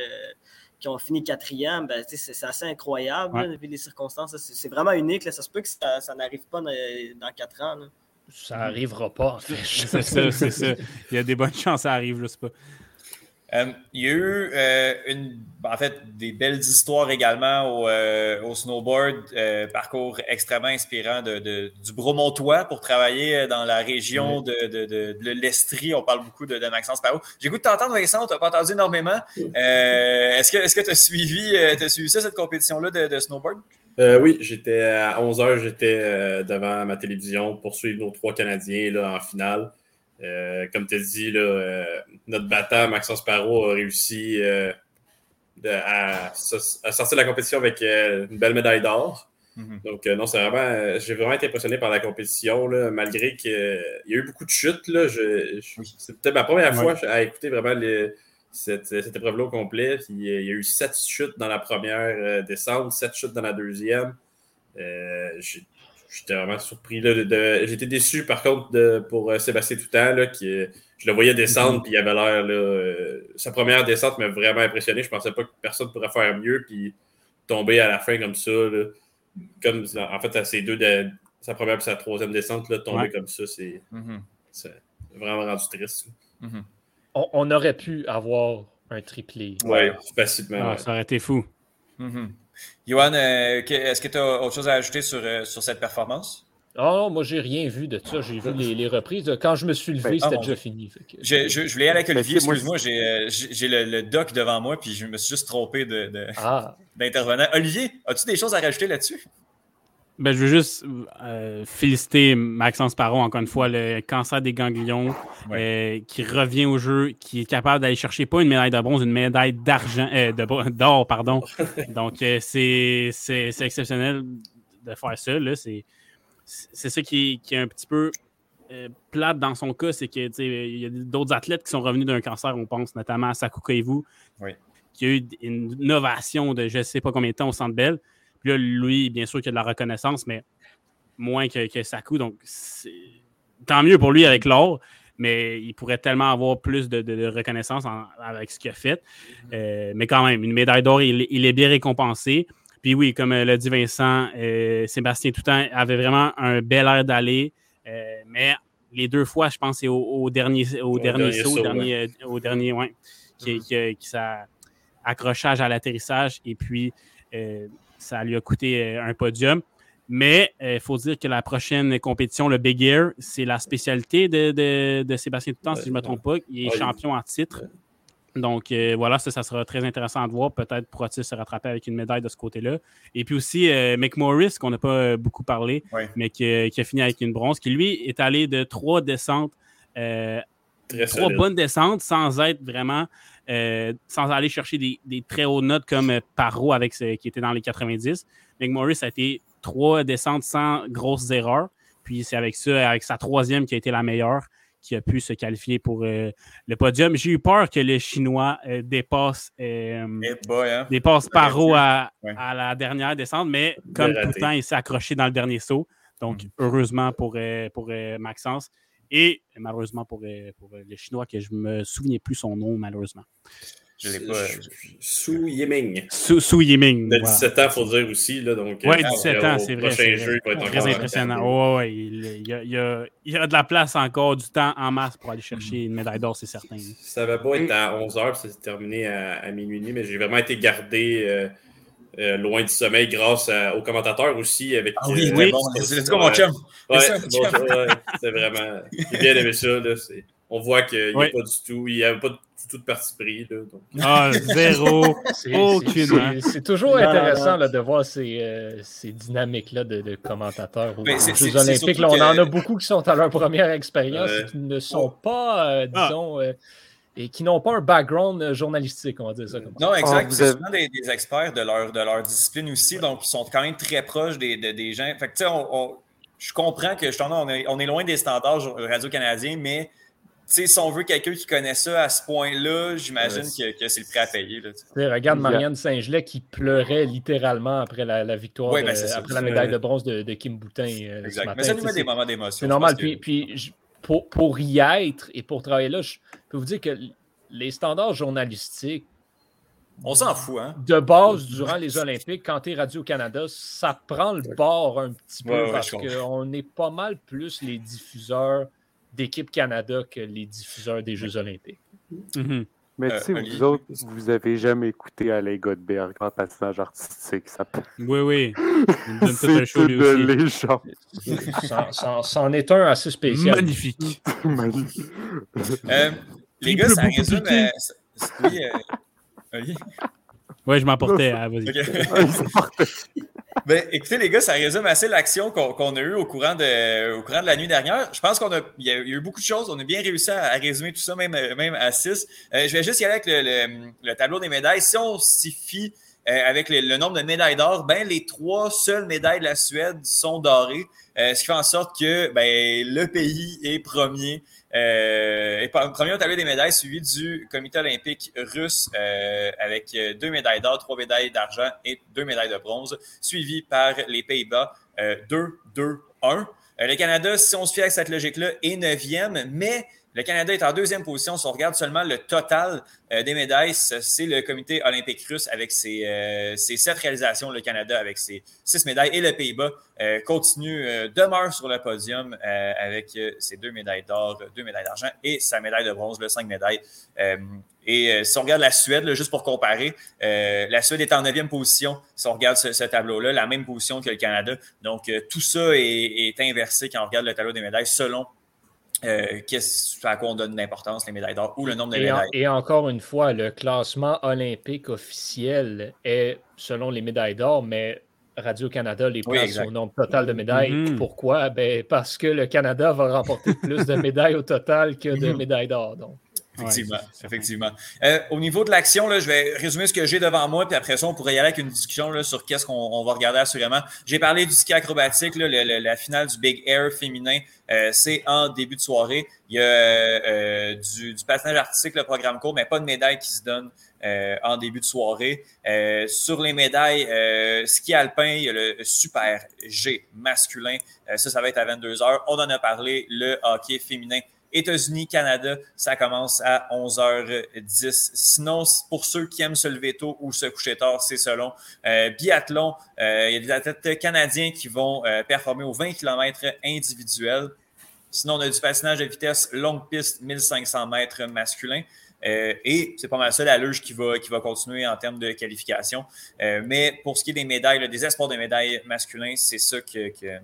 C: qui ont fini quatrième, ben, c'est assez incroyable vu les circonstances. C'est vraiment unique. Ça se peut que ça, n'arrive pas dans, quatre ans.
D: Ça n'arrivera pas, en fait.
B: c'est ça, c'est ça. Il y a des bonnes chances ça arrive, je sais pas.
A: Euh, il y a eu euh, une, en fait, des belles histoires également au, euh, snowboard, parcours extrêmement inspirant de, du Bromontois pour travailler dans la région de, de, l'Estrie. On parle beaucoup de, Maxence Parot. J'ai goût de t'entendre, Vincent, tu n'as pas entendu énormément. Est-ce que tu as, suivi, as suivi ça, cette compétition-là de, snowboard?
F: Oui, j'étais à 11h, j'étais devant ma télévision pour suivre nos trois Canadiens là, en finale. Euh, comme tu as dit, là, notre battant, Maxence Parot, a réussi de, à, à, sortir de la compétition avec une belle médaille d'or. Mm-hmm. Donc, non, c'est vraiment. J'ai vraiment été impressionné par la compétition, là, malgré qu'il y a eu beaucoup de chutes. C'était ma première fois à écouter vraiment les cette, cette épreuve-là au complet. il y a eu sept chutes dans la première euh, descente, sept chutes dans la deuxième. Euh, J'étais vraiment surpris. de, J'étais déçu, par contre, de, pour euh, Sébastien Toutan, là, qui, je le voyais descendre, mm-hmm. puis il avait l'air. Euh, sa première descente m'a vraiment impressionné. Je pensais pas que personne pourrait faire mieux, puis tomber à la fin comme ça. Là, comme, en fait, à ses deux, de, sa première et sa troisième descente, là, tomber comme ça, mm-hmm. c'est vraiment rendu triste. Mm-hmm
D: on, aurait pu avoir un triplé.
F: Oui, facilement.
B: Ah, ça aurait été fou.
A: Mm est-ce que tu as autre chose à ajouter sur, euh, sur cette performance?
D: Oh, moi, j'ai rien vu de ça. J'ai vu les, reprises. Quand je me suis levé, ben, c'était ah, déjà fini.
A: Je, je, voulais aller avec Olivier. Excuse-moi, j'ai le, doc devant moi, puis je me suis juste trompé d'intervenant. De, Olivier, as-tu des choses à rajouter là-dessus?
B: Ben, je veux juste euh, féliciter Maxence Parot, encore une fois, le cancer des ganglions, euh, qui revient au jeu, qui est capable d'aller chercher pas une médaille de bronze, une médaille d'argent, euh, d'or, pardon. Donc, c'est exceptionnel de faire ça. C'est ça qui, qui, est un petit peu plate dans son cas, c'est qu'il y a d'autres athlètes qui sont revenus d'un cancer, on pense notamment à Sakou Kaivu, qui a eu une innovation de je ne sais pas combien de temps au Centre Bell. Puis là, lui, bien sûr qu'il a de la reconnaissance, mais moins que, que Saku. Donc, tant mieux pour lui avec l'or, mais il pourrait tellement avoir plus de, reconnaissance avec ce qu'il a fait. Euh, mais quand même, une médaille d'or, il, est bien récompensé. Puis oui, comme l'a dit Vincent, euh, Sébastien Toutain avait vraiment un bel air d'aller, euh, mais les deux fois, je pense, c'est au, dernier, au, dernier, saut, au dernier, au dernier ouais, qui, qui, qui, accrochage à l'atterrissage. Et puis, ça lui a coûté euh, un podium. Mais il euh, faut dire que la prochaine compétition, le Big Air, c'est la spécialité de, de, Sébastien Toutan, si je ne me trompe pas. Il est champion en titre. Donc euh, voilà, ça, ça, sera très intéressant de voir. Peut-être pourra-t-il se rattraper avec une médaille de ce côté-là. Et puis aussi McMorris, qu'on n'a pas beaucoup parlé, mais qui, a fini avec une bronze, qui lui est allé de trois descentes, trois bonnes descentes sans être vraiment euh, sans aller chercher des, très hautes notes comme euh, Paro avec ce, qui était dans les 90. McMorris a été trois descentes sans grosses erreurs. Puis c'est avec ça, avec sa troisième qui a été la meilleure, qui a pu se qualifier pour euh, le podium. J'ai eu peur que le Chinois dépasse, eh hein. dépasse Paro à, la dernière descente, mais comme tout le temps, il s'est accroché dans le dernier saut. Donc, mm. heureusement pour, pour Maxence. Et malheureusement pour, euh, pour euh, le Chinois, que je ne me souviens plus son nom, malheureusement.
F: Je l'ai pas. Su Yiming.
B: Su, Su Yiming.
F: De 17 ans, il faut dire aussi. Là, donc,
B: ouais, 17 ans, c'est vrai. Prochain jeu, il va être très impressionnant. Ouais, il, y a, il, y a, il, y a, de la place encore, du temps en masse pour aller chercher une médaille d'or, c'est certain.
F: Ça va pas être à 11h, c'est terminé à, à, minuit, mais j'ai vraiment été gardé. Euh, euh, loin du sommeil grâce aux commentateurs aussi. Avec,
A: ah oui, euh, oui. c'est mon chum?
F: Ouais, c'est vraiment. J'ai bien aimé ça. Là, on voit qu'il n'y a pas du tout, il n'y a pas du tout de parti pris. Là, donc.
B: Ah, zéro.
D: C'est toujours intéressant là, de voir ces, euh, ces dynamiques-là de, de, commentateurs aux, Jeux Olympiques. Là, on en a beaucoup qui sont à leur première expérience et qui ne sont pas, ah. Et qui n'ont pas un background euh, journalistique, on va dire ça comme
A: ça. Non, exact. Ah, c'est souvent des, experts de leur, de leur discipline aussi, donc ils sont quand même très proches des, des gens. Fait que, tu sais, on, je comprends que on est, on est loin des standards radio-canadiens, mais si on veut quelqu'un qui connaît ça à ce point-là, j'imagine que, c'est le prêt à payer. Là,
D: regarde Marianne Saint-Gelais qui pleurait littéralement après la, victoire, ben, après la médaille de bronze de, Kim Boutin. Euh, exact.
A: Mais ça nous met des moments d'émotion.
D: C'est normal. Puis, puis pour, pour, y être et pour travailler là, je, peux vous dire que les standards journalistiques.
A: On s'en fout, hein?
D: De base, durant les Olympiques, quand tu es Radio-Canada, ça prend le bord un petit peu parce qu'on est pas mal plus les diffuseurs d'équipe Canada que les diffuseurs des Jeux Olympiques.
E: Mm-hmm. Mais tu sais, euh, vous autres, vous n'avez jamais écouté Alain Godberg, grand patinage artistique. Ça...
B: Oui, oui.
E: C'est de légende.
D: C'en est un assez spécial.
B: Magnifique.
E: Magnifique.
A: Euh, les gars, ça résume. Euh, oui,
B: Oui, je m'emportais. Vas-y.
A: Ben, écoutez, les gars, ça résume assez l'action qu'on a eue au courant, de, la nuit dernière. Je pense qu'on a, il y, a, eu beaucoup de choses. On a bien réussi à, résumer tout ça, même, à 6. Euh, je vais juste y aller avec le, le, tableau des médailles. Si on s'y fie euh, avec le, nombre de médailles d'or, ben, les trois seules médailles de la Suède sont dorées, euh, ce qui fait en sorte que ben, le pays est premier. Euh, et premier au tableau des médailles, suivi du comité olympique russe euh, avec deux médailles d'or, trois médailles d'argent et deux médailles de bronze, suivi par les Pays-Bas, 2, 2, 1. le Canada, si on se fie à cette logique-là, est neuvième, mais le Canada est en deuxième position. Si on regarde seulement le total euh, des médailles, c'est le comité olympique russe avec ses, euh, sept réalisations, le Canada avec ses six médailles et le Pays-Bas euh, continue, demeure sur le podium avec ses deux médailles d'or, deux médailles d'argent et sa médaille de bronze, le cinq médailles. et si on regarde la Suède, juste pour comparer, la Suède est en neuvième position si on regarde ce, tableau-là, la même position que le Canada. Donc, tout ça est, est inversé quand on regarde le tableau des médailles selon euh, qu'est-ce à quoi on donne l'importance, les médailles d'or ou le nombre de médailles?
D: et encore une fois, le classement olympique officiel est selon les médailles d'or, mais Radio-Canada les place au nombre total de médailles. Mm-hmm. Pourquoi? Ben, parce que le Canada va remporter plus de médailles au total que de mm-hmm. médailles d'or. Donc.
A: Effectivement, effectivement. Euh, au niveau de l'action, je vais résumer ce que j'ai devant moi, puis après ça, on pourrait y aller avec une discussion là, sur qu'est-ce qu'on va regarder assurément. J'ai parlé du ski acrobatique, là, la finale du Big Air féminin, euh, c'est en début de soirée. Il y a euh, du, du, patinage artistique, le programme court, mais pas de médaille qui se donne en début de soirée. sur les médailles, ski alpin, il y a le Super G masculin. ça, ça va être à 22 h On en a parlé. Le hockey féminin États-Unis, Canada, ça commence à 11h10. Sinon, pour ceux qui aiment se lever tôt ou se coucher tard, c'est selon. Euh, biathlon, euh, il y a des athlètes canadiens qui vont euh, performer aux 20 km individuels. Sinon, on a du patinage de vitesse longue piste 1500 mètres masculin. et c'est pas mal ça la luge qui va, qui va continuer en termes de qualification. mais pour ce qui est des médailles, des espoirs de médailles masculins, c'est ça que, que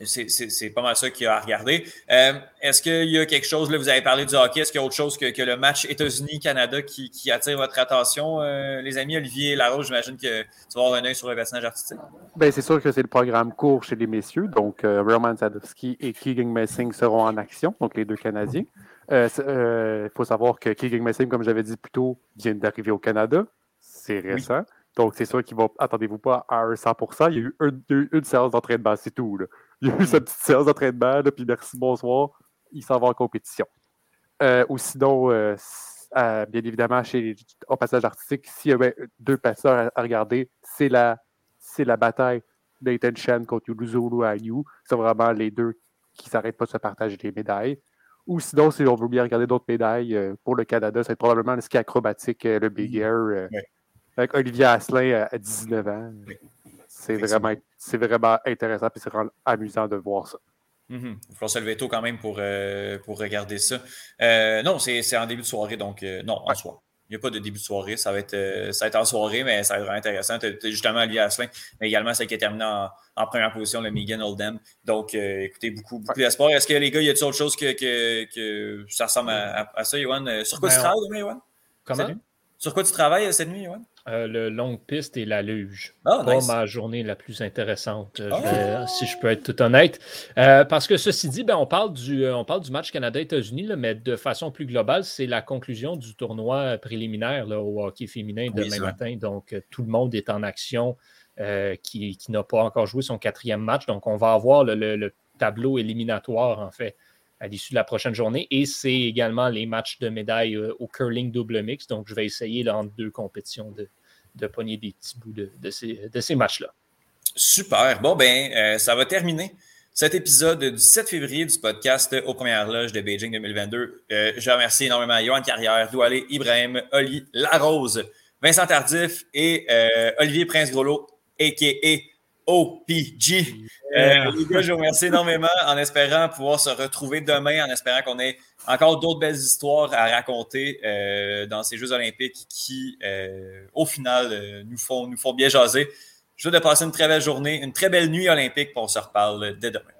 A: c'est pas mal ça qu'il y a à regarder. Euh, est-ce qu'il y a quelque chose, là, vous avez parlé du hockey, est-ce qu'il y a autre chose que, le match États-Unis-Canada qui, attire votre attention, euh, les amis? Olivier Larose, j'imagine que tu vas avoir un œil sur le personnage artistique.
E: Bien, c'est sûr que c'est le programme court chez les messieurs. Donc, euh, Roman Sadowski et Keegan Messing seront en action, donc les deux Canadiens. Il faut savoir que Keegan Messing, comme j'avais dit plus tôt, vient d'arriver au Canada. C'est récent. Donc, c'est sûr qu'il va, attendez-vous pas à 100% Il y a eu une, une séance d'entraînement, c'est tout. Là. Il a eu sa petite séance d'entraînement, puis merci, bonsoir. Il s'en va en compétition. Euh, ou sinon, euh, bien évidemment, chez, au passage artistique, s'il y avait deux passeurs à, regarder, c'est la, la bataille Nathan Chen contre Yuluzulu Ayu. C'est vraiment les deux qui ne s'arrêtent pas de se partager les médailles. Ou sinon, si on veut bien regarder d'autres médailles euh, pour le Canada, c'est probablement le ski acrobatique, le Big Air, avec Olivier Asselin à, 19 ans. C'est vraiment, vraiment intéressant et c'est vraiment amusant de voir ça.
A: Mm-hmm. Il faut se lever tôt quand même pour, euh, pour regarder ça. Euh, non, c'est en début de soirée, donc euh, non, en soir. Il n'y a pas de début de soirée. Ça va être, ça va être en soirée, mais ça va être vraiment intéressant. Tu as, justement Olivier Asselin, mais également celle qui est terminée en, première position, le Megan Oldham. Donc, écoutez, beaucoup, beaucoup d'espoir. Est-ce que les gars, y a-t-il autre chose que, que, que, ça ressemble à, ça, Yohan? Sur quoi tu ben, travailles demain, Yohan?
D: Comment?
A: Sur quoi tu travailles cette nuit, Yohan?
D: Euh, le longue piste et la luge. Oh, pas ma journée la plus intéressante, euh, ah! si je peux être tout honnête. Euh, parce que ceci dit, ben, on, parle du, on parle du match Canada-États-Unis, mais de façon plus globale, c'est la conclusion du tournoi préliminaire au hockey féminin demain matin. Donc, tout le monde est en action qui, n'a pas encore joué son quatrième match. Donc, on va avoir le tableau éliminatoire, en fait à l'issue de la prochaine journée. Et c'est également les matchs de médailles euh, au curling double mix. Donc, je vais essayer là, entre deux compétitions de, de pogner des petits bouts de, de ces, de ces matchs-là.
A: Super. Bon, ben, euh, ça va terminer cet épisode du 7 février du podcast aux premières loges de Beijing 2022. Euh, je remercie énormément Johan Carrière, Doualé, Ibrahim, Oli, Larose, Vincent Tardif et Olivier Prince-Grolot, a.k.a. OPG. Euh, les gars, je vous remercie énormément en espérant pouvoir se retrouver demain, en espérant qu'on ait encore d'autres belles histoires à raconter euh, dans ces Jeux olympiques qui, euh, au final, nous, font, nous font bien jaser. Je vous souhaite de passer une très belle journée, une très belle nuit olympique, pour on se reparle dès demain.